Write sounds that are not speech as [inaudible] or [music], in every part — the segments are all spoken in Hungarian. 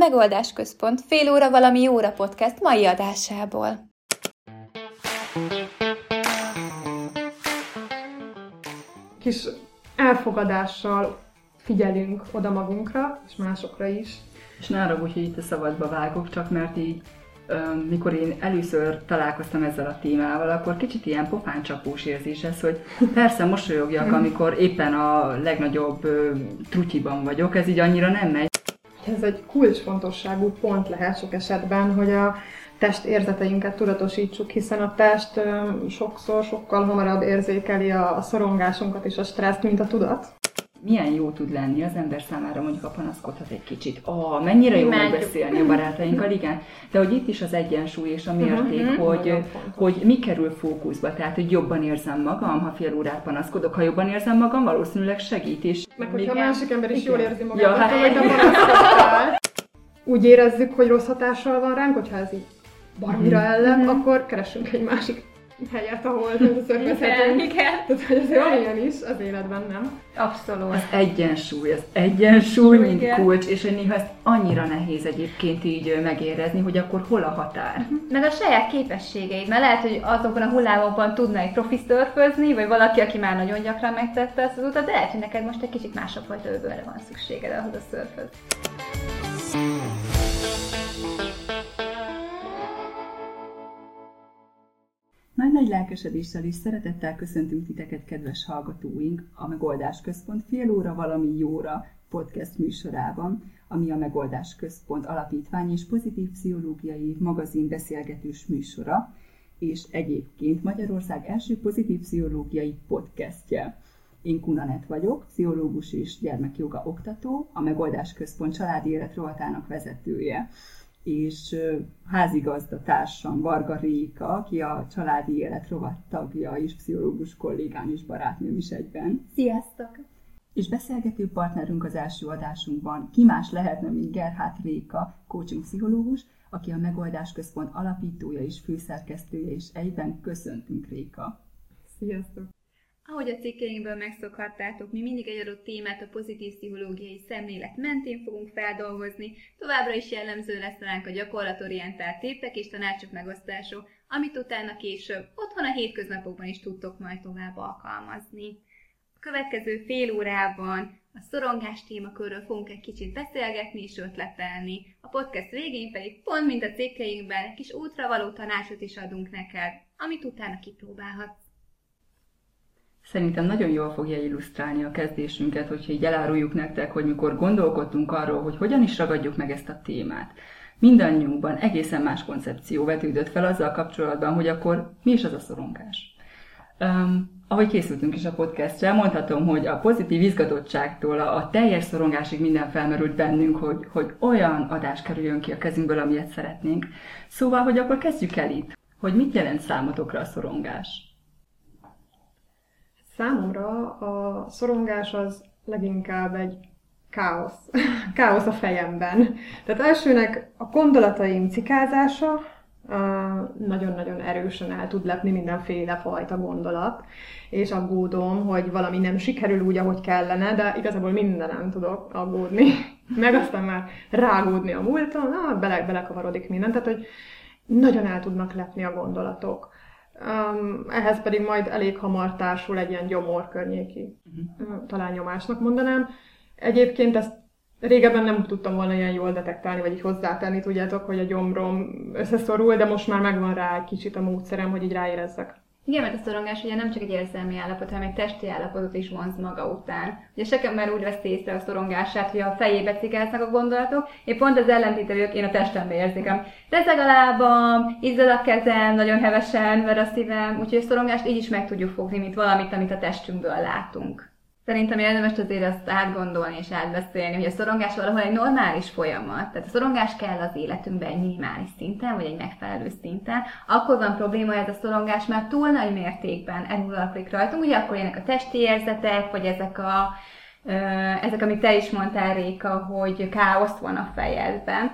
Megoldás Központ fél óra valami óra podcast mai adásából. Kis elfogadással figyelünk oda magunkra, és másokra is. És ne arra hogy itt a szabadba vágok, csak mert így mikor én először találkoztam ezzel a témával, akkor kicsit ilyen pofáncsapós érzés ez, hogy persze mosolyogjak, amikor éppen a legnagyobb trutyiban vagyok, ez így annyira nem megy. Ez egy kulcsfontosságú pont lehet sok esetben, hogy a test érzeteinket tudatosítsuk, hiszen a test sokszor sokkal hamarabb érzékeli a szorongásunkat és a stresszt, mint a tudat milyen jó tud lenni az ember számára, mondjuk a panaszkodhat egy kicsit. Ah, mennyire jó megbeszélni a barátainkkal, igen. De hogy itt is az egyensúly és a mérték, uh-huh, hogy, hogy mi kerül fókuszba. Tehát, hogy jobban érzem magam, ha fél órát panaszkodok. Ha jobban érzem magam, valószínűleg segít is. Meg hogyha a másik ember is igen. jól érzi magát, ja, hát... hogy te panaszkodtál. Úgy érezzük, hogy rossz hatással van ránk, hogyha ez így baromira mhm. ellen, uh-huh. akkor keressünk egy másik helyet, ahol szörnyezhetünk. Igen. Tehát, hogy azért van ilyen is az életben, nem? Abszolút. Az egyensúly, az egyensúly, mint Igen. kulcs, és hogy néha ezt annyira nehéz egyébként így megérezni, hogy akkor hol a határ. Uh-huh. Meg a saját képességeid, mert lehet, hogy azokon a hullámokban tudna egy profi szörfözni, vagy valaki, aki már nagyon gyakran megtette ezt az utat, de lehet, hogy neked most egy kicsit másabb fajta öbölre van szükséged ahhoz a szörföz. Nagy-nagy lelkesedéssel és szeretettel köszöntünk titeket, kedves hallgatóink, a Megoldás Központ fél óra valami jóra podcast műsorában, ami a Megoldás Központ alapítvány és pozitív pszichológiai magazin beszélgetős műsora, és egyébként Magyarország első pozitív pszichológiai podcastje. Én Kunanet vagyok, pszichológus és gyermekjoga oktató, a Megoldás Központ családi élet vezetője és házigazda társam Varga Réka, aki a családi élet rovat tagja és pszichológus kollégám és barátnőm is egyben. Sziasztok! És beszélgető partnerünk az első adásunkban ki más lehetne, mint Gerhát Réka, coaching pszichológus, aki a Megoldás Központ alapítója és főszerkesztője, és egyben köszöntünk Réka. Sziasztok! Ahogy a cikkeinkből megszokhattátok, mi mindig egy adott témát a pozitív pszichológiai szemlélet mentén fogunk feldolgozni, továbbra is jellemző lesz ránk a gyakorlatorientált tippek és tanácsok megosztása, amit utána később otthon a hétköznapokban is tudtok majd tovább alkalmazni. A következő fél órában a szorongás témakörről fogunk egy kicsit beszélgetni és ötletelni. A podcast végén pedig pont mint a cikkeinkben egy kis útravaló tanácsot is adunk neked, amit utána kipróbálhatsz. Szerintem nagyon jól fogja illusztrálni a kezdésünket, hogyha így eláruljuk nektek, hogy mikor gondolkodtunk arról, hogy hogyan is ragadjuk meg ezt a témát. Mindannyiunkban egészen más koncepció vetődött fel azzal kapcsolatban, hogy akkor mi is az a szorongás. Um, ahogy készültünk is a podcastre, mondhatom, hogy a pozitív izgatottságtól a, a teljes szorongásig minden felmerült bennünk, hogy, hogy olyan adás kerüljön ki a kezünkből, amilyet szeretnénk. Szóval, hogy akkor kezdjük el itt, hogy mit jelent számotokra a szorongás. Számomra a szorongás az leginkább egy káosz. [laughs] káosz a fejemben. Tehát elsőnek a gondolataim cikázása, nagyon-nagyon erősen el tud lepni mindenféle fajta gondolat, és aggódom, hogy valami nem sikerül úgy, ahogy kellene, de igazából mindenem tudok aggódni, [laughs] meg aztán már rágódni a múlton, ah, bele, belekavarodik minden, tehát hogy nagyon el tudnak lepni a gondolatok. Um, ehhez pedig majd elég hamar társul egy ilyen gyomor környéki uh-huh. talán nyomásnak mondanám. Egyébként ezt régebben nem tudtam volna ilyen jól detektálni, vagy így hozzátenni, tudjátok, hogy a gyomrom összeszorul, de most már megvan rá egy kicsit a módszerem, hogy így ráérezzek. Igen, mert a szorongás ugye nem csak egy érzelmi állapot, hanem egy testi állapotot is vonz maga után. Ugye sekem már úgy vesz észre a szorongását, hogy a fejébe cikáznak a gondolatok, én pont az ellentételők, én a testembe érzékem. Rezeg a lábam, izzad a kezem, nagyon hevesen ver a szívem, úgyhogy a szorongást így is meg tudjuk fogni, mint valamit, amit a testünkből látunk. Szerintem érdemes azért azt átgondolni és átbeszélni, hogy a szorongás valahol egy normális folyamat. Tehát a szorongás kell az életünkben egy minimális szinten, vagy egy megfelelő szinten. Akkor van probléma, hogy ez a szorongás már túl nagy mértékben eluralkodik rajtunk, ugye akkor jönnek a testi érzetek, vagy ezek a ezek, amit te is mondtál, Réka, hogy káosz van a fejedben.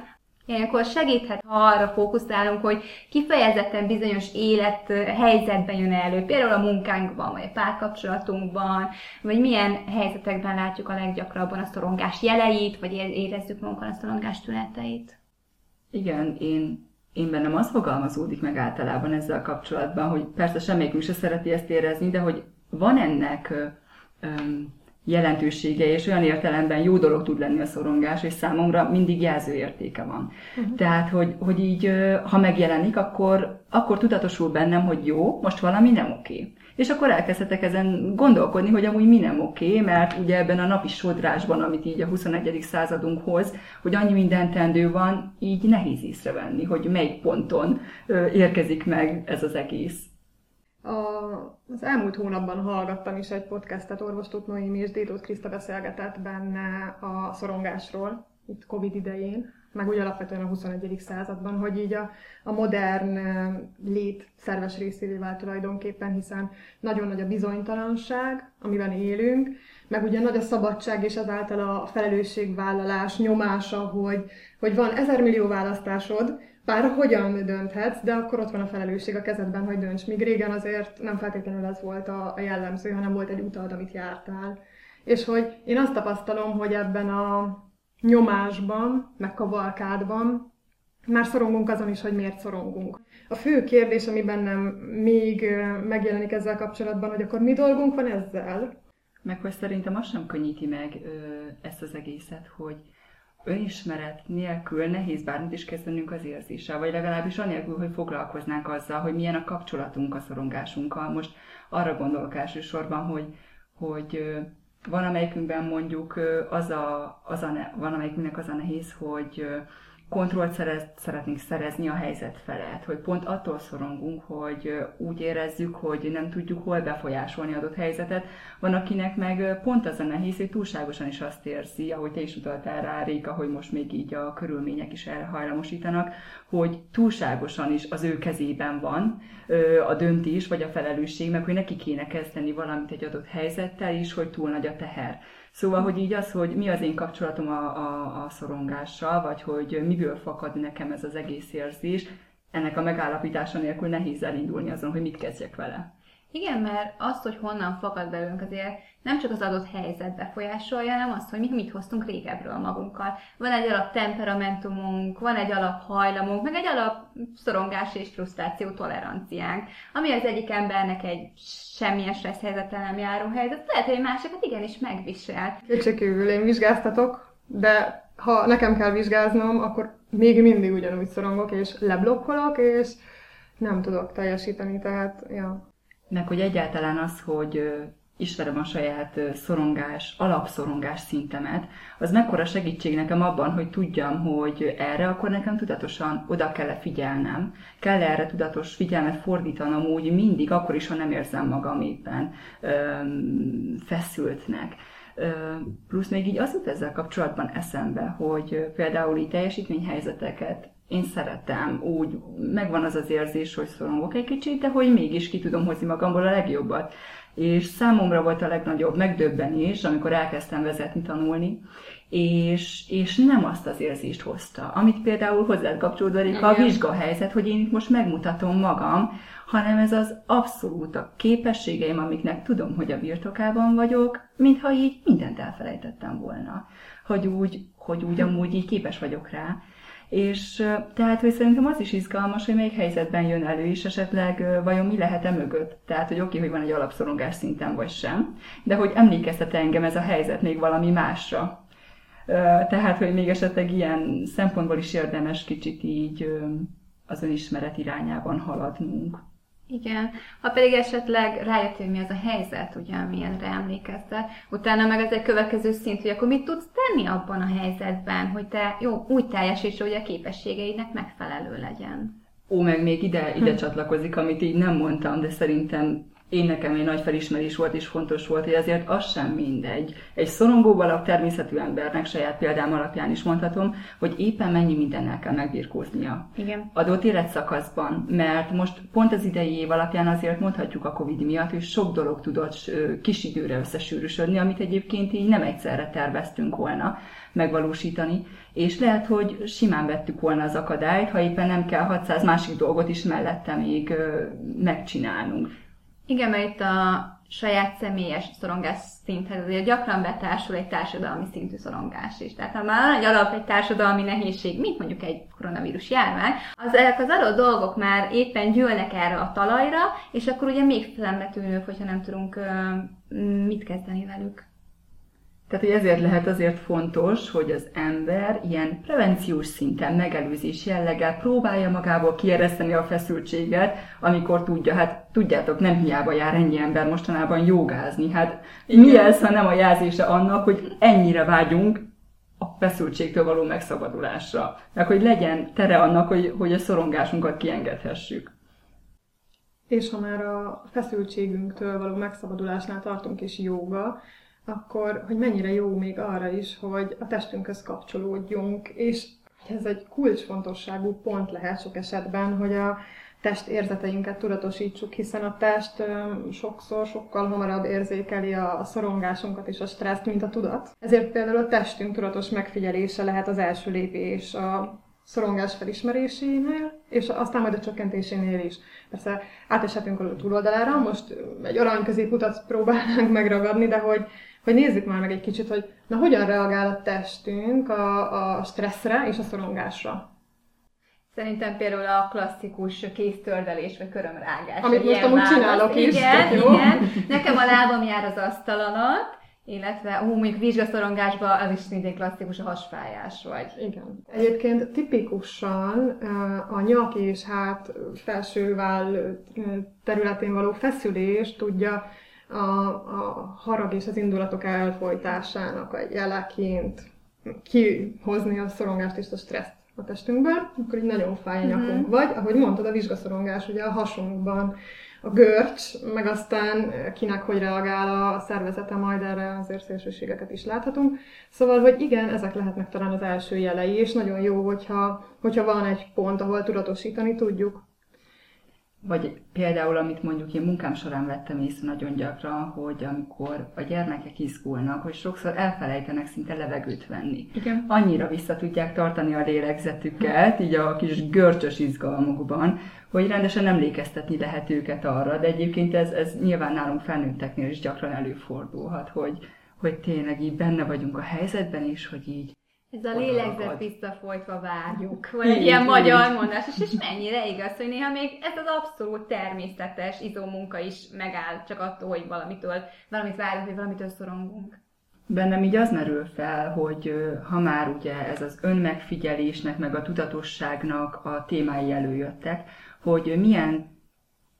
Ilyenkor segíthet, ha arra fókuszálunk, hogy kifejezetten bizonyos élethelyzetben jön elő, például a munkánkban, vagy a párkapcsolatunkban, vagy milyen helyzetekben látjuk a leggyakrabban a szorongás jeleit, vagy érezzük magunkon a szorongás tüneteit. Igen, én, én bennem az fogalmazódik meg általában ezzel kapcsolatban, hogy persze semmelyikünk se szereti ezt érezni, de hogy van ennek öm, jelentősége, és olyan értelemben jó dolog tud lenni a szorongás, és számomra mindig jelzőértéke van. Uh-huh. Tehát, hogy, hogy így, ha megjelenik, akkor, akkor tudatosul bennem, hogy jó, most valami nem oké. És akkor elkezdhetek ezen gondolkodni, hogy amúgy mi nem oké, mert ugye ebben a napi sodrásban, amit így a 21. századunk hoz, hogy annyi minden tendő van, így nehéz észrevenni, hogy melyik ponton érkezik meg ez az egész. A, az elmúlt hónapban hallgattam is egy podcastet, orvostót Noémi és Détót Kriszta beszélgetett benne a szorongásról, itt Covid idején, meg úgy alapvetően a 21. században, hogy így a, a modern lét szerves részévé vált tulajdonképpen, hiszen nagyon nagy a bizonytalanság, amiben élünk, meg ugye nagy a szabadság és ezáltal a felelősségvállalás nyomása, hogy, hogy van ezer millió választásod, bár hogyan dönthetsz, de akkor ott van a felelősség a kezedben, hogy dönts. Míg régen azért nem feltétlenül ez volt a, a jellemző, hanem volt egy utad, amit jártál. És hogy én azt tapasztalom, hogy ebben a nyomásban, meg kavalkádban már szorongunk azon is, hogy miért szorongunk. A fő kérdés, ami bennem még megjelenik ezzel kapcsolatban, hogy akkor mi dolgunk van ezzel? Meg hogy szerintem az sem könnyíti meg ö, ezt az egészet, hogy önismeret nélkül nehéz bármit is kezdenünk az érzéssel, vagy legalábbis anélkül, hogy foglalkoznánk azzal, hogy milyen a kapcsolatunk a szorongásunkkal. Most arra gondolok elsősorban, hogy, hogy van amelyikünkben mondjuk az a, az a van amelyikünknek az a nehéz, hogy kontrollt szeretnénk szerezni a helyzet felett, hogy pont attól szorongunk, hogy úgy érezzük, hogy nem tudjuk hol befolyásolni adott helyzetet. Van, akinek meg pont az a nehéz, hogy túlságosan is azt érzi, ahogy te is utaltál rá, Réka, hogy most még így a körülmények is erre hajlamosítanak, hogy túlságosan is az ő kezében van a döntés vagy a felelősség, meg hogy neki kéne kezdeni valamit egy adott helyzettel is, hogy túl nagy a teher. Szóval, hogy így az, hogy mi az én kapcsolatom a, a, a szorongással, vagy hogy miből fakad nekem ez az egész érzés, ennek a megállapítása nélkül nehéz elindulni azon, hogy mit kezdjek vele. Igen, mert az, hogy honnan fakad belőlünk, azért nem csak az adott helyzet befolyásolja, hanem azt, hogy mi mit hoztunk régebről magunkkal. Van egy alap temperamentumunk, van egy alap hajlamunk, meg egy alap szorongás és frusztráció toleranciánk, ami az egyik embernek egy semmilyen stressz helyzettel nem járó helyzet, lehet, hogy másokat igenis megvisel. Kétségkívül én vizsgáztatok, de ha nekem kell vizsgáznom, akkor még mindig ugyanúgy szorongok, és leblokkolok, és nem tudok teljesíteni, tehát, ja. Meg hogy egyáltalán az, hogy ismerem a saját szorongás, alapszorongás szintemet, az mekkora segítség nekem abban, hogy tudjam, hogy erre akkor nekem tudatosan oda kell figyelnem. Kell erre tudatos figyelmet fordítanom úgy mindig, akkor is, ha nem érzem magam éppen öm, feszültnek. Plusz még így az jut ezzel kapcsolatban eszembe, hogy például így teljesítményhelyzeteket én szeretem, úgy megvan az az érzés, hogy szorongok egy kicsit, de hogy mégis ki tudom hozni magamból a legjobbat. És számomra volt a legnagyobb megdöbbenés, amikor elkezdtem vezetni, tanulni, és, és nem azt az érzést hozta, amit például hozzád kapcsolódik a vizsgahelyzet, hogy én itt most megmutatom magam, hanem ez az abszolút a képességeim, amiknek tudom, hogy a birtokában vagyok, mintha így mindent elfelejtettem volna. Hogy úgy, hogy úgy amúgy így képes vagyok rá. És tehát, hogy szerintem az is izgalmas, hogy melyik helyzetben jön elő, és esetleg vajon mi lehet-e mögött. Tehát, hogy oké, hogy van egy alapszorongás szinten, vagy sem, de hogy emlékeztet engem ez a helyzet még valami másra. Tehát, hogy még esetleg ilyen szempontból is érdemes kicsit így az önismeret irányában haladnunk. Igen, ha pedig esetleg rájött, hogy mi az a helyzet, ugye, amilyenre emlékezte, utána meg ez egy következő szint, hogy akkor mit tudsz tenni abban a helyzetben, hogy te jó, úgy teljesíts, hogy a képességeidnek megfelelő legyen. Ó, meg még ide, ide hm. csatlakozik, amit így nem mondtam, de szerintem én nekem egy nagy felismerés volt és fontos volt, hogy azért az sem mindegy. Egy szorongó alak természetű embernek, saját példám alapján is mondhatom, hogy éppen mennyi mindennel kell megbirkóznia. Igen. Adott életszakaszban, mert most pont az idei év alapján azért mondhatjuk a Covid miatt, hogy sok dolog tudott kis időre összesűrűsödni, amit egyébként így nem egyszerre terveztünk volna megvalósítani, és lehet, hogy simán vettük volna az akadályt, ha éppen nem kell 600 másik dolgot is mellette még megcsinálnunk. Igen, mert itt a saját személyes szorongás szinthez azért gyakran betársul egy társadalmi szintű szorongás is. Tehát ha már egy alap egy társadalmi nehézség, mint mondjuk egy koronavírus járvány, az ezek az adott dolgok már éppen gyűlnek erre a talajra, és akkor ugye még szembetűnők, hogyha nem tudunk mit kezdeni velük. Tehát, hogy ezért lehet azért fontos, hogy az ember ilyen prevenciós szinten, megelőzés jelleggel próbálja magából kiereszteni a feszültséget, amikor tudja, hát tudjátok, nem hiába jár ennyi ember mostanában jogázni. Hát Igen. mi ez, ha nem a jelzése annak, hogy ennyire vágyunk a feszültségtől való megszabadulásra. Meg hogy legyen tere annak, hogy, hogy a szorongásunkat kiengedhessük. És ha már a feszültségünktől való megszabadulásnál tartunk és jóga, akkor hogy mennyire jó még arra is, hogy a testünkhöz kapcsolódjunk, és ez egy kulcsfontosságú pont lehet sok esetben, hogy a test érzeteinket tudatosítsuk, hiszen a test sokszor sokkal hamarabb érzékeli a szorongásunkat és a stresszt, mint a tudat. Ezért például a testünk tudatos megfigyelése lehet az első lépés a szorongás felismerésénél, és aztán majd a csökkentésénél is. Persze áteshetünk a túloldalára, most egy arany középutat próbálnánk megragadni, de hogy hogy nézzük már meg egy kicsit, hogy na hogyan reagál a testünk a, a stresszre és a szorongásra. Szerintem például a klasszikus kéztördelés vagy körömrágás. Amit most amúgy csinálok is. Igen, jó. igen. Nekem a lábam jár az asztal alatt, illetve, ó, mondjuk vizsgaszorongásban az is szintén klasszikus a hasfájás vagy. Igen. Egyébként tipikusan a nyak és hát felsőváll területén való feszülés tudja a, a harag és az indulatok elfolytásának a jeleként kihozni a szorongást és a stresszt a testünkben, akkor így nagyon fáj a nyakunk. Mm-hmm. Vagy, ahogy mondtad, a vizsgaszorongás, ugye a hasunkban a görcs, meg aztán kinek hogy reagál a szervezete, majd erre azért szélsőségeket is láthatunk. Szóval, hogy igen, ezek lehetnek talán az első jelei, és nagyon jó, hogyha, hogyha van egy pont, ahol tudatosítani tudjuk. Vagy például, amit mondjuk én munkám során vettem észre nagyon gyakran, hogy amikor a gyermekek izgulnak, hogy sokszor elfelejtenek szinte levegőt venni. Igen. Annyira vissza tudják tartani a lélegzetüket, így a kis görcsös izgalmukban, hogy rendesen emlékeztetni lehet őket arra, de egyébként ez, ez nyilván nálunk felnőtteknél is gyakran előfordulhat, hogy, hogy tényleg így benne vagyunk a helyzetben is, hogy így ez a lélegzet visszafolytva várjuk. Van egy ilyen magyar mondás, és, és mennyire igaz, hogy néha még ez az abszolút természetes izómunka is megáll csak attól, hogy valamitől, valamit várunk, hogy valamitől szorongunk. Bennem így az merül fel, hogy ha már ugye ez az önmegfigyelésnek, meg a tudatosságnak a témái előjöttek, hogy milyen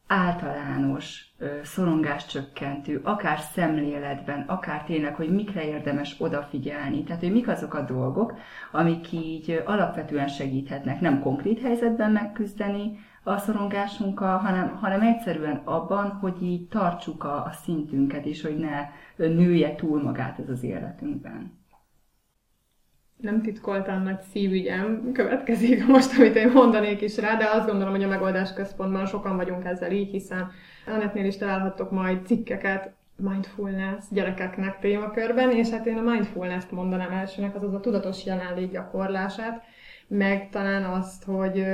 általános szorongáscsökkentő, akár szemléletben, akár tényleg, hogy mikre érdemes odafigyelni. Tehát, hogy mik azok a dolgok, amik így alapvetően segíthetnek nem konkrét helyzetben megküzdeni a szorongásunkkal, hanem, hanem egyszerűen abban, hogy így tartsuk a, a szintünket, és hogy ne nője túl magát ez az életünkben nem titkoltan nagy szívügyem következik most, amit én mondanék is rá, de azt gondolom, hogy a megoldás központban sokan vagyunk ezzel így, hiszen Annetnél is találhattok majd cikkeket mindfulness gyerekeknek témakörben, és hát én a mindfulness-t mondanám elsőnek, azaz a tudatos jelenlét gyakorlását, meg talán azt, hogy,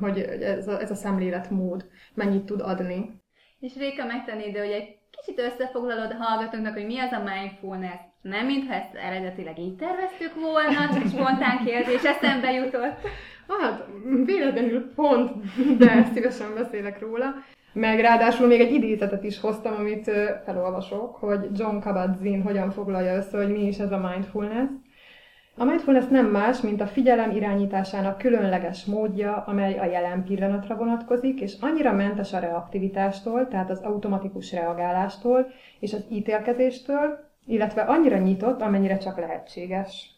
hogy ez, a, ez a szemléletmód mennyit tud adni. És Réka megtenni, de hogy egy kicsit összefoglalod a hallgatóknak, hogy mi az a mindfulness. Nem, mintha ezt eredetileg így terveztük volna, csak spontán kérdés eszembe jutott. Hát, véletlenül pont, de szívesen beszélek róla. Meg ráadásul még egy idézetet is hoztam, amit felolvasok, hogy John Kabat-Zinn hogyan foglalja össze, hogy mi is ez a mindfulness. A mindfulness nem más, mint a figyelem irányításának különleges módja, amely a jelen pillanatra vonatkozik, és annyira mentes a reaktivitástól, tehát az automatikus reagálástól és az ítélkezéstől, illetve annyira nyitott, amennyire csak lehetséges.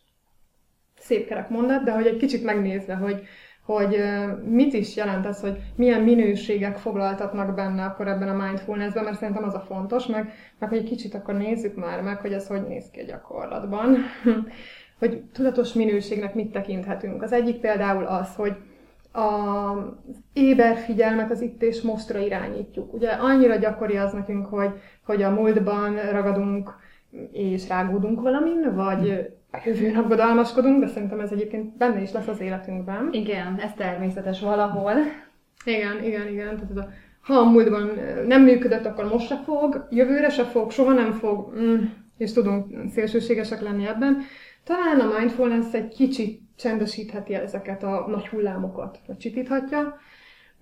Szép kerek mondat, de hogy egy kicsit megnézve, hogy hogy mit is jelent ez, hogy milyen minőségek foglaltatnak benne akkor ebben a mindfulnessben, mert szerintem az a fontos, meg, meg hogy egy kicsit akkor nézzük már meg, hogy ez hogy néz ki a gyakorlatban. [laughs] hogy tudatos minőségnek mit tekinthetünk. Az egyik például az, hogy az éber figyelmet az itt és mostra irányítjuk. Ugye annyira gyakori az nekünk, hogy, hogy a múltban ragadunk és rágódunk valamin, vagy a jövőn aggodalmaskodunk, de szerintem ez egyébként benne is lesz az életünkben. Igen, ez természetes valahol. Igen, igen, igen. Tehát ez a, ha a múltban nem működött, akkor most se fog, jövőre se fog, soha nem fog, mm, és tudunk szélsőségesek lenni ebben. Talán a mindfulness egy kicsit csendesítheti ezeket a nagy hullámokat, vagy csitíthatja.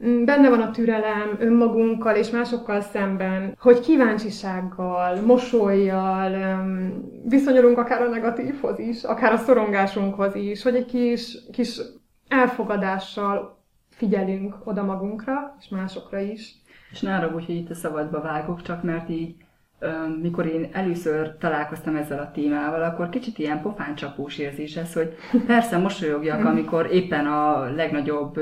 Mm, benne van a türelem önmagunkkal és másokkal szemben, hogy kíváncsisággal, mosolyjal viszonyulunk akár a negatívhoz is, akár a szorongásunkhoz is, hogy egy kis, kis elfogadással figyelünk oda magunkra, és másokra is. És ne arra hogy itt a szabadba vágok, csak mert így mikor én először találkoztam ezzel a témával, akkor kicsit ilyen pofáncsapós érzés ez, hogy persze mosolyogjak, amikor éppen a legnagyobb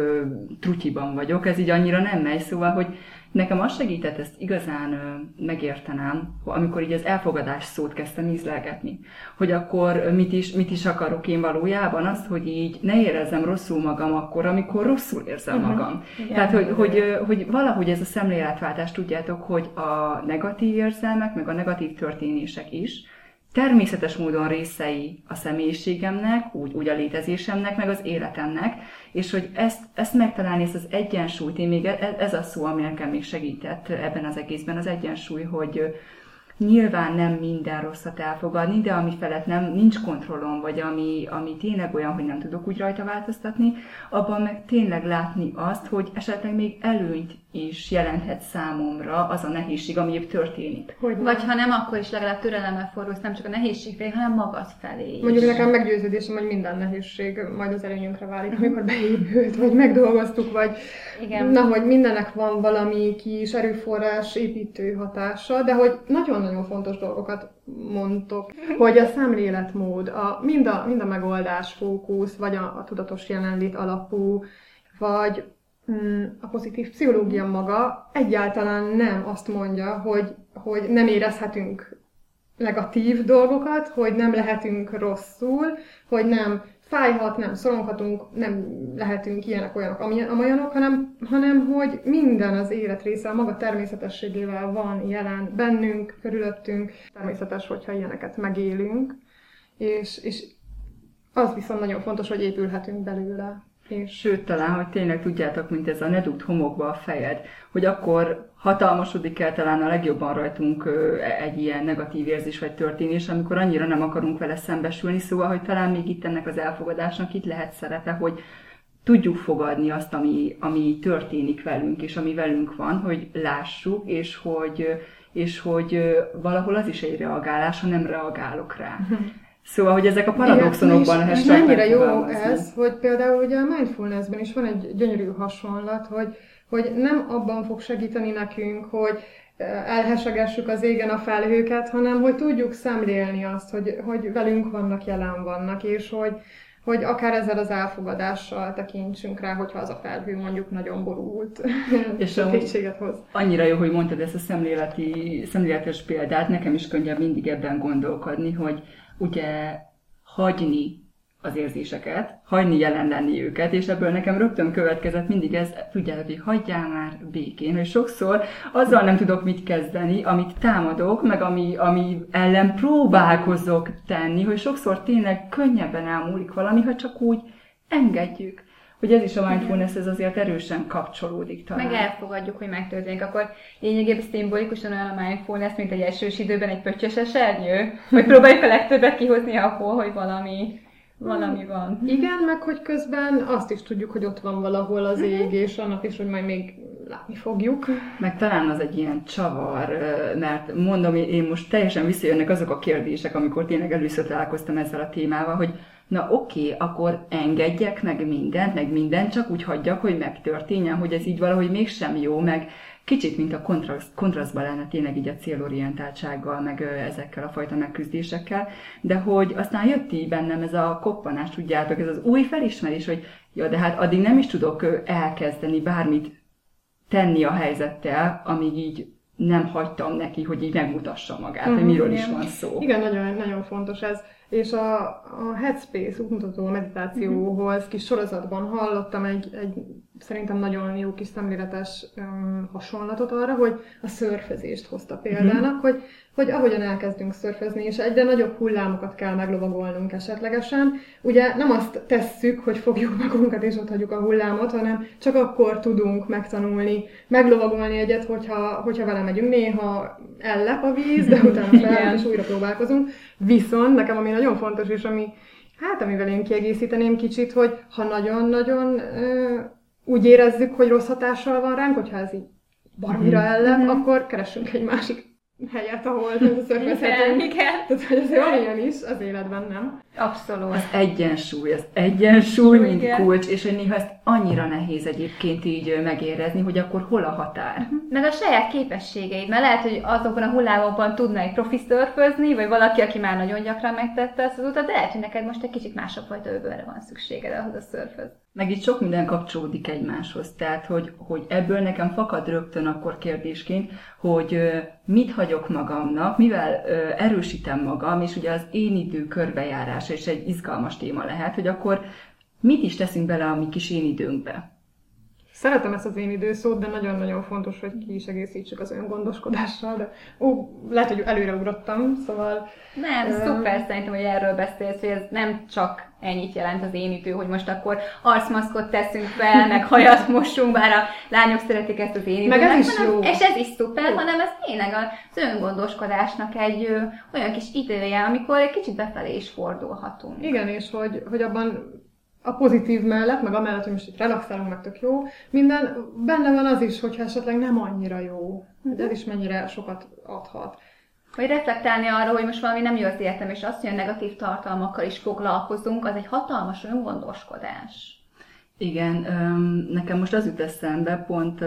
trutyiban vagyok, ez így annyira nem megy, szóval, hogy Nekem az segített ezt igazán megértenem, amikor így az elfogadás szót kezdtem ízlelgetni. Hogy akkor mit is, mit is akarok én valójában? Azt, hogy így ne érezzem rosszul magam akkor, amikor rosszul érzem uh-huh. magam. Igen, Tehát, hogy, hogy, hogy valahogy ez a szemléletváltás, tudjátok, hogy a negatív érzelmek, meg a negatív történések is, természetes módon részei a személyiségemnek, úgy, úgy a létezésemnek, meg az életemnek, és hogy ezt, ezt megtalálni, ezt az egyensúlyt, én még e, ez a szó, ami nekem még segített ebben az egészben, az egyensúly, hogy, nyilván nem minden rosszat elfogadni, de ami felett nem, nincs kontrollom, vagy ami, ami tényleg olyan, hogy nem tudok úgy rajta változtatni, abban meg tényleg látni azt, hogy esetleg még előnyt is jelenthet számomra az a nehézség, ami épp történik. Hogy vagy ha nem, akkor is legalább türelemmel fordulsz nem csak a nehézség felé, hanem magad felé is. Mondjuk nekem meggyőződésem, hogy minden nehézség majd az előnyünkre válik, amikor beépült, vagy megdolgoztuk, vagy Igen. na, hogy mindennek van valami kis erőforrás építő hatása, de hogy nagyon nagyon fontos dolgokat mondtok, hogy a szemléletmód, a, mind, a, mind a megoldás fókusz, vagy a, a tudatos jelenlét alapú, vagy a pozitív pszichológia maga egyáltalán nem azt mondja, hogy, hogy nem érezhetünk negatív dolgokat, hogy nem lehetünk rosszul, hogy nem fájhat, nem szoronghatunk, nem lehetünk ilyenek, olyanok, amolyanok, hanem, hanem hogy minden az élet része a maga természetességével van jelen bennünk, körülöttünk. Természetes, hogyha ilyeneket megélünk, és, és az viszont nagyon fontos, hogy épülhetünk belőle. És... Sőt, talán, hogy tényleg tudjátok, mint ez a ne dugd homokba a fejed, hogy akkor hatalmasodik el talán a legjobban rajtunk egy ilyen negatív érzés vagy történés, amikor annyira nem akarunk vele szembesülni, szóval, hogy talán még itt ennek az elfogadásnak itt lehet szerepe, hogy tudjuk fogadni azt, ami, ami történik velünk, és ami velünk van, hogy lássuk, és hogy, és hogy valahol az is egy reagálás, ha nem reagálok rá. Szóval, hogy ezek a paradoxonokban lehetnek Mennyire jó ez, hogy például ugye a mindfulnessben is van egy gyönyörű hasonlat, hogy, hogy nem abban fog segíteni nekünk, hogy elhesegessük az égen a felhőket, hanem hogy tudjuk szemlélni azt, hogy, hogy velünk vannak, jelen vannak, és hogy, hogy akár ezzel az elfogadással tekintsünk rá, hogyha az a felhő mondjuk nagyon borult, [laughs] és [laughs] a hoz. Annyira jó, hogy mondtad ezt a szemléleti, szemléletes példát, nekem is könnyebb mindig ebben gondolkodni, hogy ugye hagyni az érzéseket, hagyni jelen lenni őket, és ebből nekem rögtön következett mindig ez, tudjátok, hogy hagyjál már békén, hogy sokszor azzal nem tudok mit kezdeni, amit támadok, meg ami, ami ellen próbálkozok tenni, hogy sokszor tényleg könnyebben elmúlik valami, ha csak úgy engedjük hogy ez is a mindfulness, ez azért erősen kapcsolódik talán. Meg elfogadjuk, hogy megtörténik, akkor lényegében szimbolikusan olyan a mindfulness, mint egy esős időben egy pöttyös esernyő, hogy próbáljuk a legtöbbet kihozni ahol, hogy valami valami van. Igen, meg hogy közben azt is tudjuk, hogy ott van valahol az ég, és annak is, hogy majd még látni fogjuk. Meg talán az egy ilyen csavar, mert mondom, én most teljesen visszajönnek azok a kérdések, amikor tényleg először találkoztam ezzel a témával, hogy na oké, akkor engedjek meg mindent, meg mindent, csak úgy hagyjak, hogy megtörténjen, hogy ez így valahogy mégsem jó, meg kicsit, mint a kontraszt, kontrasztban lenne tényleg így a célorientáltsággal, meg ezekkel a fajta megküzdésekkel, de hogy aztán jött így bennem ez a koppanás, tudjátok, ez az új felismerés, hogy ja, de hát addig nem is tudok elkezdeni bármit tenni a helyzettel, amíg így nem hagytam neki, hogy így megmutassa magát, mm, hogy miről igen. is van szó. Igen, nagyon, nagyon fontos ez. És a, a Headspace útmutató meditációhoz kis sorozatban hallottam egy, egy szerintem nagyon jó kis szemléletes um, hasonlatot arra, hogy a szörfezést hozta példának, mm-hmm. hogy, hogy ahogyan elkezdünk szörfezni, és egyre nagyobb hullámokat kell meglovagolnunk esetlegesen, ugye nem azt tesszük, hogy fogjuk magunkat és ott hagyjuk a hullámot, hanem csak akkor tudunk megtanulni, meglovagolni egyet, hogyha, hogyha vele megyünk. Néha ellep a víz, de utána [laughs] fel és újra próbálkozunk. Viszont nekem ami nagyon fontos, és ami Hát, amivel én kiegészíteném kicsit, hogy ha nagyon-nagyon úgy érezzük, hogy rossz hatással van ránk, hogyha ez így baromira mhm. ellen, mm-hmm. akkor keressünk egy másik helyet, ahol [laughs] szörfezhetünk. Igen, igen. Tehát, hogy azért van ilyen is az életben, nem? Abszolút. Az egyensúly, az egyensúly, mint igen. kulcs, és hogy néha ezt annyira nehéz egyébként így megérezni, hogy akkor hol a határ. Mhm. Meg a saját képességeid, mert lehet, hogy azokban a hullámokban tudna egy profi szörfözni, vagy valaki, aki már nagyon gyakran megtette ezt az utat, de lehet, hogy neked most egy kicsit másabb fajta öbölre van szükséged ahhoz a szörföz. Meg itt sok minden kapcsolódik egymáshoz, tehát hogy, hogy ebből nekem fakad rögtön akkor kérdésként, hogy mit hagyok magamnak, mivel erősítem magam, és ugye az én idő körbejárása is egy izgalmas téma lehet, hogy akkor mit is teszünk bele a mi kis én időnkbe. Szeretem ezt az én időszót, de nagyon-nagyon fontos, hogy ki is egészítsük az öngondoskodással, de ó, lehet, hogy előreugrottam, szóval... Nem, uh, szuper szerintem, hogy erről beszélsz, hogy ez nem csak ennyit jelent az én idő, hogy most akkor arcmaszkot teszünk fel, meg hajat mosunk, bár a lányok szeretik ezt az én időt. Meg ez is hanem, jó. És ez is szuper, jó. hanem ez tényleg az öngondoskodásnak egy ö, olyan kis idője, amikor egy kicsit befelé is fordulhatunk. Igen, és hogy, hogy abban a pozitív mellett, meg amellett, hogy most itt relaxálunk, meg tök jó, minden, benne van az is, hogyha esetleg nem annyira jó, hogy ez is mennyire sokat adhat. Vagy reflektálni arra, hogy most valami nem jó az életem, és azt, hogy a negatív tartalmakkal is foglalkozunk, az egy hatalmas öngondoskodás. Igen, nekem most az jut eszembe, pont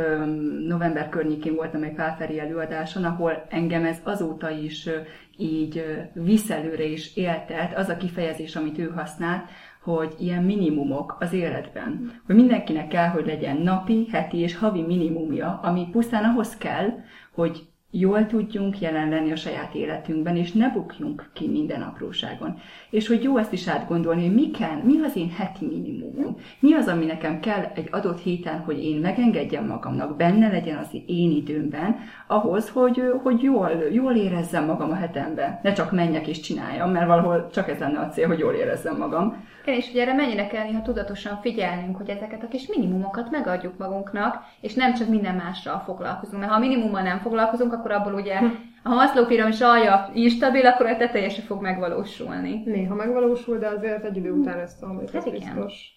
november környékén voltam egy pálferi előadáson, ahol engem ez azóta is így visszelőre is éltet, az a kifejezés, amit ő használt, hogy ilyen minimumok az életben. Hogy mindenkinek kell, hogy legyen napi, heti és havi minimumja, ami pusztán ahhoz kell, hogy jól tudjunk jelen lenni a saját életünkben, és ne bukjunk ki minden apróságon. És hogy jó ezt is átgondolni, hogy mi kell, mi az én heti minimumom, mi az, ami nekem kell egy adott héten, hogy én megengedjem magamnak, benne legyen az én időmben, ahhoz, hogy, hogy jól, jól érezzem magam a hetemben. Ne csak menjek és csináljam, mert valahol csak ez lenne a cél, hogy jól érezzem magam. Igen, és ugye erre mennyire kell néha tudatosan figyelnünk, hogy ezeket a kis minimumokat megadjuk magunknak, és nem csak minden mással foglalkozunk. Mert ha a minimummal nem foglalkozunk, akkor abból ugye, hm. ha a Maslow piramis alja instabil, akkor a teteje se fog megvalósulni. Néha megvalósul, de azért egy idő után ezt a hát biztos.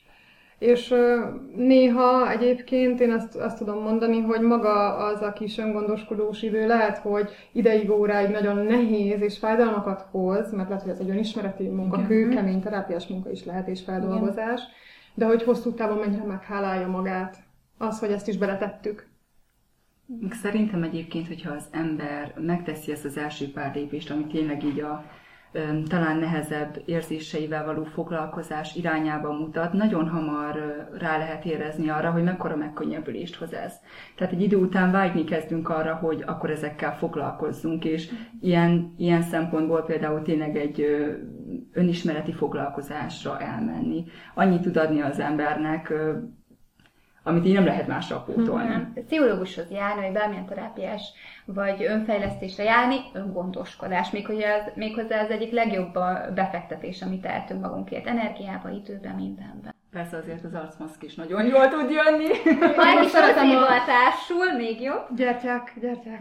És néha egyébként én azt, azt tudom mondani, hogy maga az a kis öngondoskodós idő lehet, hogy ideig, óráig nagyon nehéz és fájdalmakat hoz, mert lehet, hogy ez egy önismereti munka, kőkemény terápiás munka is lehet és feldolgozás, Igen. de hogy hosszú távon mennyire meghálálja magát az, hogy ezt is beletettük. Szerintem egyébként, hogyha az ember megteszi ezt az első pár lépést, ami tényleg így a talán nehezebb érzéseivel való foglalkozás irányába mutat, nagyon hamar rá lehet érezni arra, hogy mekkora megkönnyebbülést hoz ez. Tehát egy idő után vágyni kezdünk arra, hogy akkor ezekkel foglalkozzunk, és ilyen, ilyen szempontból például tényleg egy önismereti foglalkozásra elmenni. Annyit tud adni az embernek, amit így nem lehet másra pótolni. Hmm. Pszichológushoz járni, vagy bármilyen terápiás, vagy önfejlesztésre járni, öngondoskodás. Méghozzá az, méghozzá az egyik legjobb a befektetés, amit tehetünk magunkért. Energiába, időben, mindenben. Persze azért az arcmaszk is nagyon jól tud jönni. Ha egy kis a társul, még jobb. Gyertyák, gyertyák.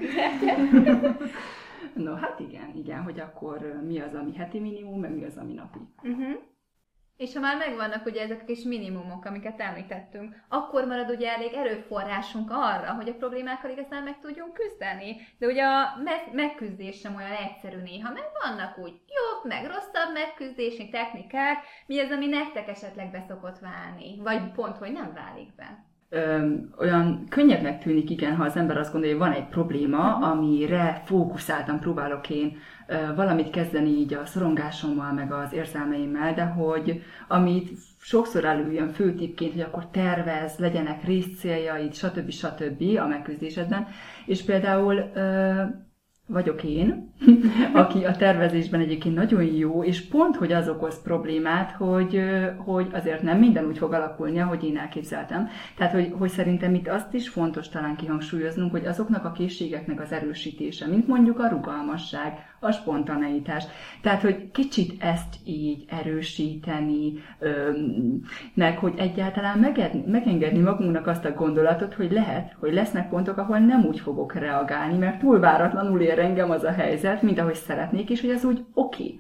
[laughs] no, hát igen, igen, hogy akkor mi az, ami heti minimum, meg mi az, ami napi. Uh-huh. És ha már megvannak ugye ezek a kis minimumok, amiket említettünk, akkor marad ugye elég erőforrásunk arra, hogy a problémákkal igazán meg tudjunk küzdeni. De ugye a me- megküzdés sem olyan egyszerű néha, mert vannak úgy jobb, meg rosszabb megküzdési technikák, mi az, ami nektek esetleg beszokott válni, vagy pont, hogy nem válik be? Olyan könnyebbnek tűnik, igen, ha az ember azt gondolja, hogy van egy probléma, uh-huh. amire fókuszáltan próbálok én ö, valamit kezdeni így a szorongásommal, meg az érzelmeimmel, de hogy amit sokszor előjön főtipként, hogy akkor tervez, legyenek részcéljaid, stb. stb. a megküzdésedben, és például ö, vagyok én, [laughs] aki a tervezésben egyébként nagyon jó, és pont, hogy az okoz problémát, hogy, hogy azért nem minden úgy fog alakulni, ahogy én elképzeltem. Tehát, hogy, hogy szerintem itt azt is fontos talán kihangsúlyoznunk, hogy azoknak a készségeknek az erősítése, mint mondjuk a rugalmasság, a spontaneitás. Tehát, hogy kicsit ezt így erősíteni, meg hogy egyáltalán megengedni magunknak azt a gondolatot, hogy lehet, hogy lesznek pontok, ahol nem úgy fogok reagálni, mert túl váratlanul ér engem az a helyzet, mint ahogy szeretnék, és hogy ez úgy oké. Okay.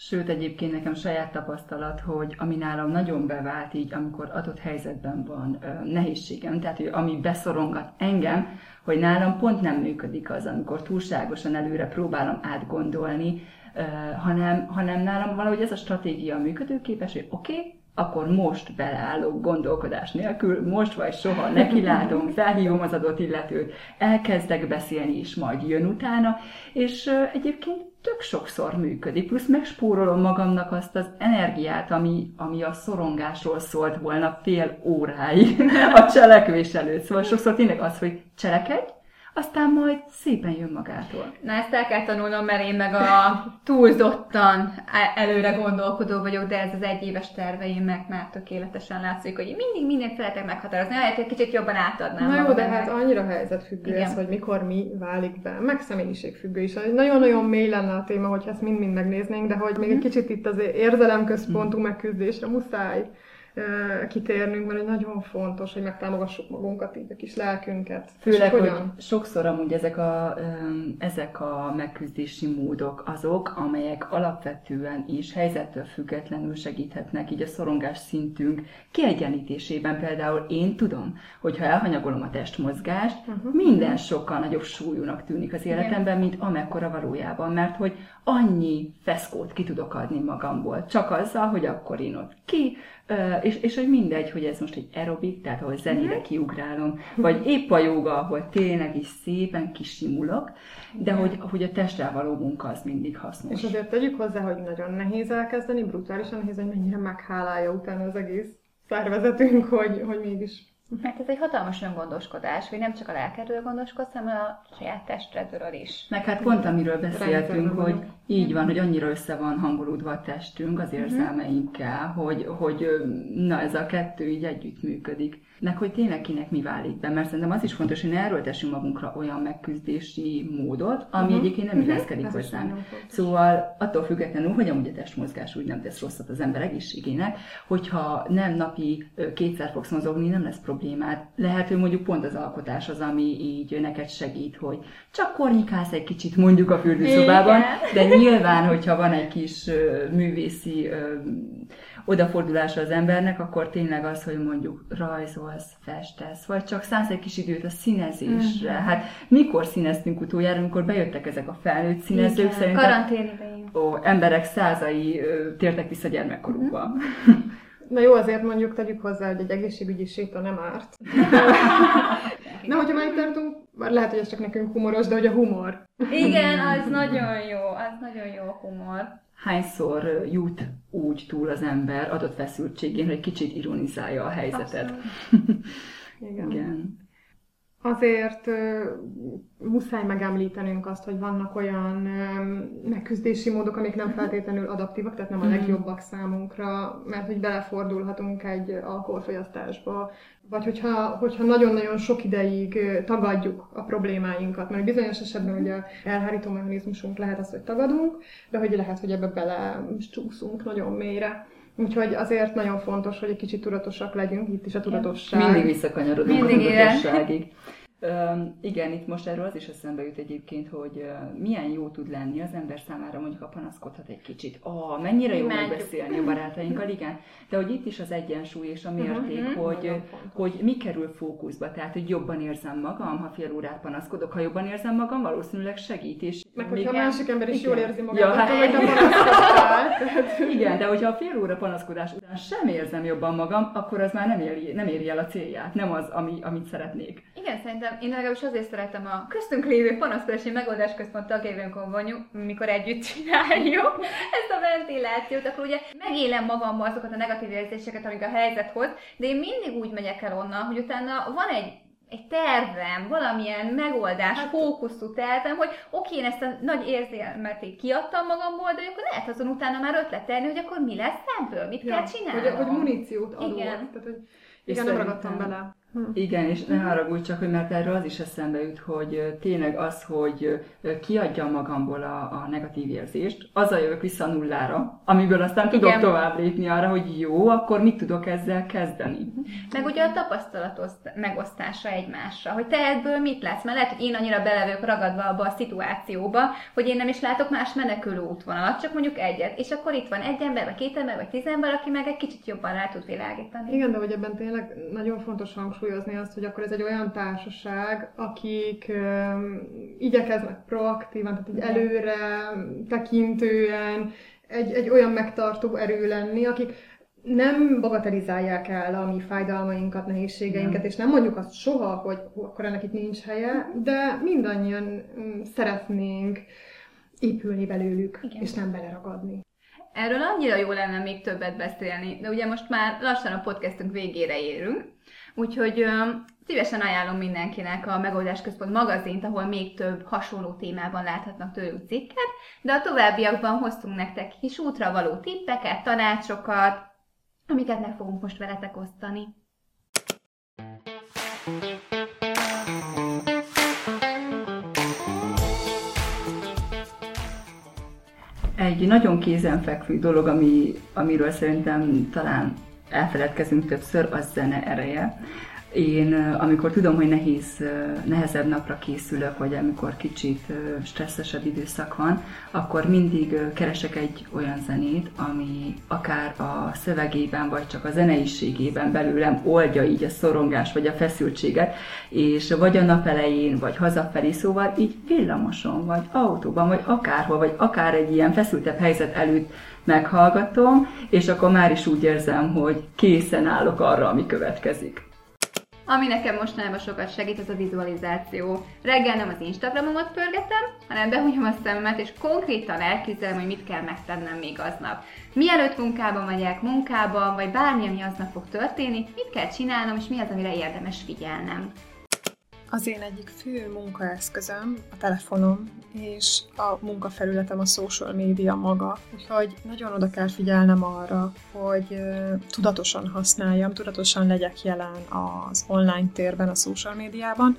Sőt, egyébként nekem saját tapasztalat, hogy ami nálam nagyon bevált így, amikor adott helyzetben van ö, nehézségem, tehát hogy ami beszorongat engem, hogy nálam pont nem működik az, amikor túlságosan előre próbálom átgondolni, hanem, hanem nálam valahogy ez a stratégia működőképes, hogy oké, okay, akkor most beleállok gondolkodás nélkül, most vagy soha nekilátom, [laughs] felhívom az adott illetőt, elkezdek beszélni, és majd jön utána, és egyébként tök sokszor működik, plusz megspórolom magamnak azt az energiát, ami, ami a szorongásról szólt volna fél óráig [laughs] a cselekvés előtt. Szóval sokszor tényleg az, hogy cselekedj, aztán majd szépen jön magától. Na ezt el kell tanulnom, mert én meg a túlzottan e- előre gondolkodó vagyok, de ez az egyéves meg már tökéletesen látszik, hogy mindig mindent szeretek meghatározni, lehet, egy kicsit jobban átadnám. Na jó, de hát annyira helyzetfüggő ez, hogy mikor mi válik be, meg személyiségfüggő is. Nagyon-nagyon mély lenne a téma, hogyha ezt mind-mind megnéznénk, de hogy még egy mhm. kicsit itt az érzelemközpontú mhm. megküzdésre muszáj kitérnünk, mert nagyon fontos, hogy megtámogassuk magunkat, így a kis lelkünket. Főleg, hogy sokszor amúgy ezek a, ezek a megküzdési módok azok, amelyek alapvetően is helyzettől függetlenül segíthetnek így a szorongás szintünk kiegyenlítésében. Például én tudom, hogy ha elhanyagolom a testmozgást, uh-huh. minden sokkal nagyobb súlyúnak tűnik az életemben, mint amekkora valójában, mert hogy annyi feszkót ki tudok adni magamból, csak azzal, hogy akkor én ott ki, és, és hogy mindegy, hogy ez most egy aerobik, tehát ahol zenére mhm. kiugrálom, vagy épp a joga, ahol tényleg is szépen kisimulok, de hogy, hogy a testre való munka az mindig hasznos. És azért tegyük hozzá, hogy nagyon nehéz elkezdeni, brutálisan nehéz, hogy mennyire meghálálja utána az egész szervezetünk, hogy, hogy mégis mert ez egy hatalmas öngondoskodás, hogy nem csak a lelkedről gondoskodsz, hanem a saját testredről is. Meg hát pont amiről beszéltünk, hogy így van, hogy annyira össze van hangolódva a testünk az mhm. érzelmeinkkel, hogy, hogy na ez a kettő így együtt működik meg hogy tényleg kinek mi válik be, mert szerintem az is fontos, hogy ne erőltessünk magunkra olyan megküzdési módot, ami uh-huh. egyébként nem mhm. illeszkedik uh-huh. hozzánk. Szóval attól függetlenül, hogy amúgy a testmozgás úgy nem tesz rosszat az ember egészségének, hogyha nem napi kétszer fogsz mozogni, nem lesz problémád. Lehet, hogy mondjuk pont az alkotás az, ami így neked segít, hogy csak kornyikálsz egy kicsit mondjuk a fürdőszobában, de nyilván, hogyha van egy kis művészi odafordulása az embernek, akkor tényleg az, hogy mondjuk rajzolsz, festesz, vagy csak szánsz egy kis időt a színezésre. Mm. Hát mikor színeztünk utoljára, amikor bejöttek ezek a felnőtt színezők? Igen, szerintem karantén idején. Ó, emberek százai ö, tértek vissza gyermekkorukba. Mm. Na jó, azért mondjuk tegyük hozzá, hogy egy egészségügyi séta nem árt. [laughs] Na, hogyha már itt tartunk, lehet, hogy ez csak nekünk humoros, de hogy a humor. Igen, az nagyon jó, az nagyon jó a humor hányszor jut úgy túl az ember adott feszültségén, hogy kicsit ironizálja a helyzetet. Igen. [laughs] Igen. Azért uh, muszáj megemlítenünk azt, hogy vannak olyan uh, megküzdési módok, amik nem feltétlenül adaptívak, tehát nem a mhm. legjobbak számunkra, mert hogy belefordulhatunk egy alkoholfogyasztásba, vagy hogyha, hogyha nagyon-nagyon sok ideig tagadjuk a problémáinkat, mert bizonyos esetben ugye elhárító mechanizmusunk lehet az, hogy tagadunk, de hogy lehet, hogy ebbe bele csúszunk nagyon mélyre. Úgyhogy azért nagyon fontos, hogy egy kicsit tudatosak legyünk, itt is a tudatosság. Mindig visszakanyarodunk Mindig a tudatosságig. Igen, itt most erről az is eszembe jut egyébként, hogy uh, milyen jó tud lenni az ember számára, mondjuk ha panaszkodhat egy kicsit. Ah, mennyire jó megbeszélni a barátainkkal, igen. De hogy itt is az egyensúly és a mérték, Mhm. hogy, Nagyon fontos. hogy mi kerül fókuszba. Tehát, hogy jobban érzem magam, ha fél órát panaszkodok. Ha jobban érzem magam, valószínűleg segít. És Meg hogyha a másik ember is Igen. jól érzi magát, Ja, ja, hát- akkor, hogy panaszkodtál. [laughs] Tehát- Igen, de hogyha a fél óra panaszkodás után sem érzem jobban magam, akkor az már nem éri, nem éri el a célját, nem az, ami, amit szeretnék. Igen, szerintem én legalábbis azért szeretem a köztünk lévő panaszkodási megoldásközpont tagjainkon vagyunk, mikor együtt csináljuk ezt a ventilációt, akkor ugye megélem magamban azokat a negatív érzéseket, amik a helyzet hoz, de én mindig úgy megyek el onnan, hogy utána van egy egy tervem, valamilyen megoldás, hát, fókuszú tervem, hogy oké, én ezt a nagy érzelmet így kiadtam magamból, de akkor lehet azon utána már ötletelni, hogy akkor mi lesz ebből, mit kell csinálnom. hogy, hogy muníciót adott. Igen. Tehát, hogy igen, nem ragadtam bele. Hm. Igen, és ne haragudj csak, hogy mert erről az is eszembe jut, hogy tényleg az, hogy kiadjam magamból a, a negatív érzést, azzal jövök vissza nullára, amiből aztán tudok Igen. tovább lépni arra, hogy jó, akkor mit tudok ezzel kezdeni. Meg ugye a tapasztalat oszt- megosztása egymásra, hogy te ebből mit látsz, mert lehet, hogy én annyira bele vagyok ragadva abba a szituációba, hogy én nem is látok más menekülő útvonalat, csak mondjuk egyet. És akkor itt van egy ember, vagy két ember, vagy tíz ember, aki meg egy kicsit jobban rá tud világítani. Igen, de hogy ebben tényleg nagyon fontos hangsúlyozni azt, hogy akkor ez egy olyan társaság, akik um, igyekeznek proaktívan, tehát így előre tekintően, egy, egy olyan megtartó erő lenni, akik nem bagatelizálják el a mi fájdalmainkat, nehézségeinket, és nem mondjuk azt soha, hogy hú, akkor ennek itt nincs helye, de mindannyian mm, szeretnénk épülni belőlük, Igen. és nem beleragadni. Erről annyira jó lenne még többet beszélni, de ugye most már lassan a podcastünk végére érünk, úgyhogy szívesen ajánlom mindenkinek a Megoldás Központ magazint, ahol még több hasonló témában láthatnak tőlük cikket, de a továbbiakban hoztunk nektek kis útra való tippeket, tanácsokat, amiket meg fogunk most veletek osztani. Egy nagyon kézenfekvő dolog, ami, amiről szerintem talán elfeledkezünk többször, az zene ereje. Én, amikor tudom, hogy nehéz, nehezebb napra készülök, vagy amikor kicsit stresszesebb időszak van, akkor mindig keresek egy olyan zenét, ami akár a szövegében, vagy csak a zeneiségében belőlem oldja így a szorongás, vagy a feszültséget, és vagy a nap elején, vagy hazafelé, szóval így villamoson, vagy autóban, vagy akárhol, vagy akár egy ilyen feszültebb helyzet előtt meghallgatom, és akkor már is úgy érzem, hogy készen állok arra, ami következik. Ami nekem mostanában sokat segít, az a vizualizáció. Reggel nem az Instagramomat pörgetem, hanem behúnyom a szememet, és konkrétan elképzelem, hogy mit kell megtennem még aznap. Mielőtt munkában megyek, munkában, vagy bármi, ami aznap fog történni, mit kell csinálnom, és mi az, amire érdemes figyelnem. Az én egyik fő munkaeszközöm a telefonom, és a munkafelületem a social média maga. Úgyhogy nagyon oda kell figyelnem arra, hogy tudatosan használjam, tudatosan legyek jelen az online térben, a social médiában.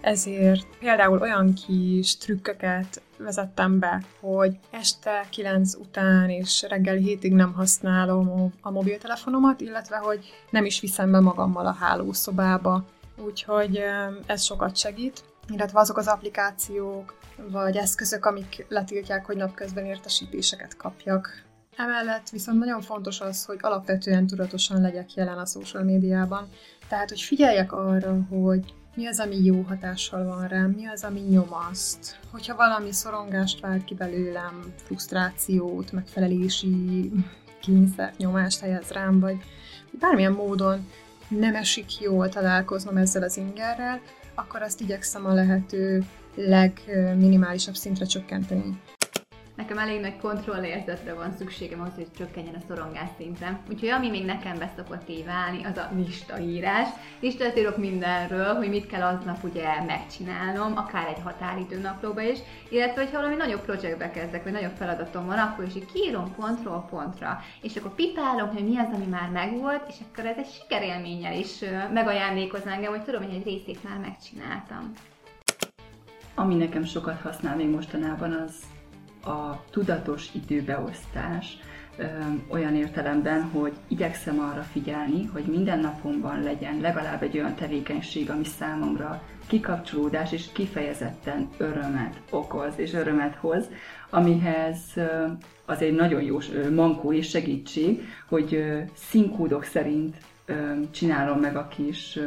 Ezért például olyan kis trükköket vezettem be, hogy este 9 után és reggel hétig nem használom a mobiltelefonomat, illetve hogy nem is viszem be magammal a hálószobába, úgyhogy ez sokat segít, illetve azok az applikációk vagy eszközök, amik letiltják, hogy napközben értesítéseket kapjak. Emellett viszont nagyon fontos az, hogy alapvetően tudatosan legyek jelen a social médiában, tehát hogy figyeljek arra, hogy mi az, ami jó hatással van rám, mi az, ami nyomaszt. Hogyha valami szorongást vált ki belőlem, frusztrációt, megfelelési kényszert, nyomást helyez rám, vagy bármilyen módon nem esik jól találkoznom ezzel az ingerrel, akkor azt igyekszem a lehető legminimálisabb szintre csökkenteni. Nekem elég nagy kontrollérzetre van szükségem ahhoz, hogy csökkenjen a szorongás szintem. Úgyhogy ami még nekem beszokott így válni, az a listaírás. Listát írok mindenről, hogy mit kell aznap ugye megcsinálnom, akár egy határidő naplóba is, illetve hogyha valami nagyobb projektbe kezdek, vagy nagyobb feladatom van, akkor is így kiírom pontról pontra, és akkor pipálom, hogy mi az, ami már megvolt, és akkor ez egy sikerélménnyel is ö, megajándékoz engem, hogy tudom, hogy egy részét már megcsináltam. Ami nekem sokat használ még mostanában, az a tudatos időbeosztás. olyan értelemben, hogy igyekszem arra figyelni, hogy minden napomban legyen legalább egy olyan tevékenység, ami számomra kikapcsolódás és kifejezetten örömet okoz és örömet hoz, amihez az egy nagyon jó mankó és segítség, hogy színkódok szerint csinálom meg a kis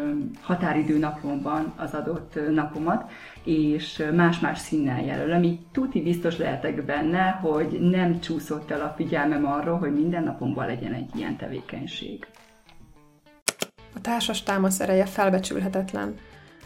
határidő napomban az adott napomat, és más-más színnel jelölöm, így tuti biztos lehetek benne, hogy nem csúszott el a figyelmem arról, hogy minden napomban legyen egy ilyen tevékenység. A társas támasz ereje felbecsülhetetlen.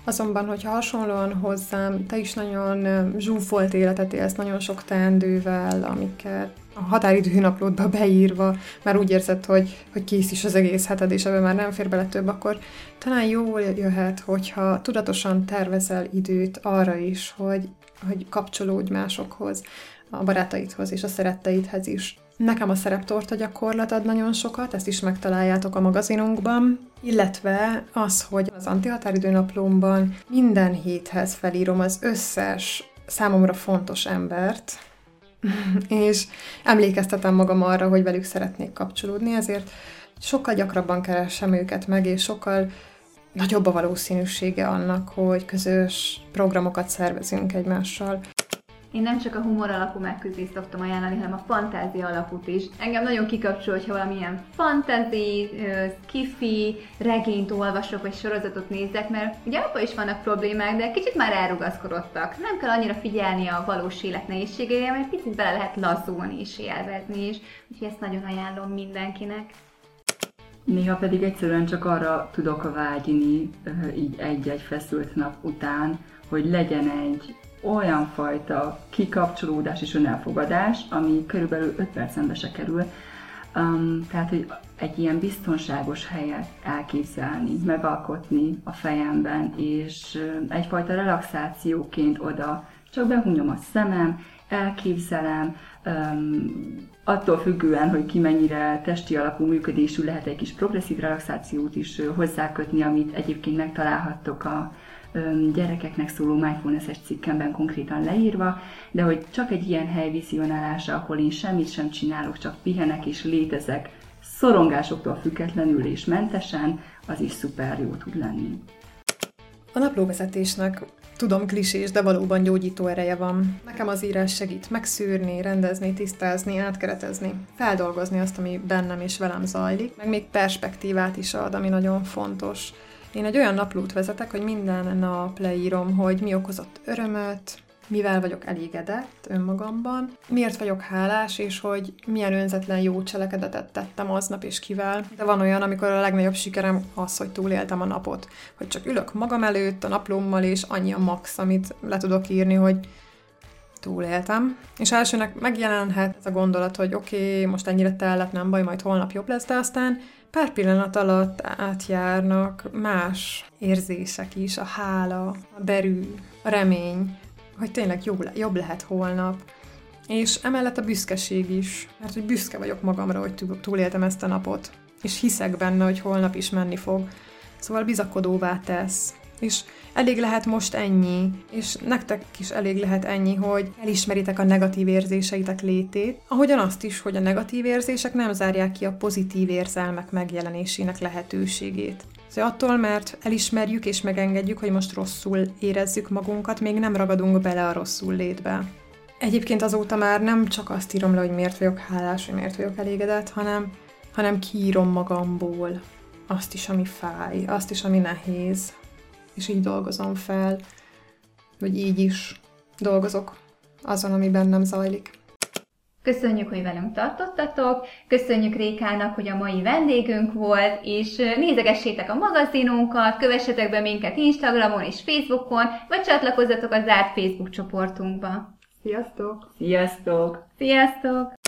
Azonban, hogyha hasonlóan hozzám, te is nagyon zsúfolt életet élsz, nagyon sok teendővel, amiket a határidő naplódba beírva, már úgy érzed, hogy, hogy kész is az egész heted, és ebben már nem fér bele több, akkor talán jól jöhet, hogyha tudatosan tervezel időt arra is, hogy, hogy kapcsolódj másokhoz, a barátaidhoz és a szeretteidhez is. Nekem a szereptorta gyakorlat ad nagyon sokat, ezt is megtaláljátok a magazinunkban, illetve az, hogy az antihatáridő naplómban minden héthez felírom az összes számomra fontos embert, és emlékeztetem magam arra, hogy velük szeretnék kapcsolódni, ezért sokkal gyakrabban keresem őket meg, és sokkal nagyobb a valószínűsége annak, hogy közös programokat szervezünk egymással. Én nem csak a humor alapú megküzdést szoktam ajánlani, hanem a fantázia alapút is. Engem nagyon kikapcsol, hogyha valamilyen fantasy, skifi, regényt olvasok, vagy sorozatot nézek, mert ugye abban is vannak problémák, de kicsit már elrugaszkodottak. Nem kell annyira figyelni a valós élet nehézségeire, mert picit bele lehet lazulni és élvezni is. Úgyhogy ezt nagyon ajánlom mindenkinek. Néha pedig egyszerűen csak arra tudok vágyni, így egy-egy feszült nap után, hogy legyen egy olyan fajta kikapcsolódás és önelfogadás, ami körülbelül 5 percembe se kerül. Um, tehát, hogy egy ilyen biztonságos helyet elképzelni, megalkotni a fejemben, és egyfajta relaxációként oda csak behúnyom a szemem, elképzelem, um, attól függően, hogy ki mennyire testi alapú működésű, lehet egy kis progresszív relaxációt is hozzákötni, amit egyébként megtalálhattok a gyerekeknek szóló mindfulness-es cikkemben konkrétan leírva, de hogy csak egy ilyen hely vizionálása, ahol én semmit sem csinálok, csak pihenek és létezek, szorongásoktól függetlenül és mentesen, az is szuper jó tud lenni. A naplóvezetésnek tudom klisés, de valóban gyógyító ereje van. Nekem az írás segít megszűrni, rendezni, tisztázni, átkeretezni, feldolgozni azt, ami bennem és velem zajlik, meg még perspektívát is ad, ami nagyon fontos. Én egy olyan naplót vezetek, hogy minden nap leírom, hogy mi okozott örömöt, mivel vagyok elégedett önmagamban, miért vagyok hálás, és hogy milyen önzetlen jó cselekedetet tettem aznap és kivel. De van olyan, amikor a legnagyobb sikerem az, hogy túléltem a napot. Hogy csak ülök magam előtt a naplómmal, és annyi a max, amit le tudok írni, hogy túléltem. És elsőnek megjelenhet ez a gondolat, hogy oké, okay, most ennyire tellett, nem baj, majd holnap jobb lesz, de aztán pár pillanat alatt átjárnak más érzések is, a hála, a berű, a remény, hogy tényleg jobb, jobb lehet holnap. És emellett a büszkeség is, mert hogy büszke vagyok magamra, hogy túléltem ezt a napot, és hiszek benne, hogy holnap is menni fog. Szóval bizakodóvá tesz, és elég lehet most ennyi, és nektek is elég lehet ennyi, hogy elismeritek a negatív érzéseitek létét, ahogyan azt is, hogy a negatív érzések nem zárják ki a pozitív érzelmek megjelenésének lehetőségét. Szóval attól, mert elismerjük és megengedjük, hogy most rosszul érezzük magunkat, még nem ragadunk bele a rosszul létbe. Egyébként azóta már nem csak azt írom le, hogy miért vagyok hálás, hogy miért vagyok elégedett, hanem, hanem kiírom magamból azt is, ami fáj, azt is, ami nehéz, és így dolgozom fel, vagy így is dolgozok azon, ami bennem zajlik. Köszönjük, hogy velünk tartottatok, köszönjük Rékának, hogy a mai vendégünk volt, és nézegessétek a magazinunkat, kövessetek be minket Instagramon és Facebookon, vagy csatlakozzatok a zárt Facebook csoportunkba. Sziasztok! Sziasztok! Sziasztok!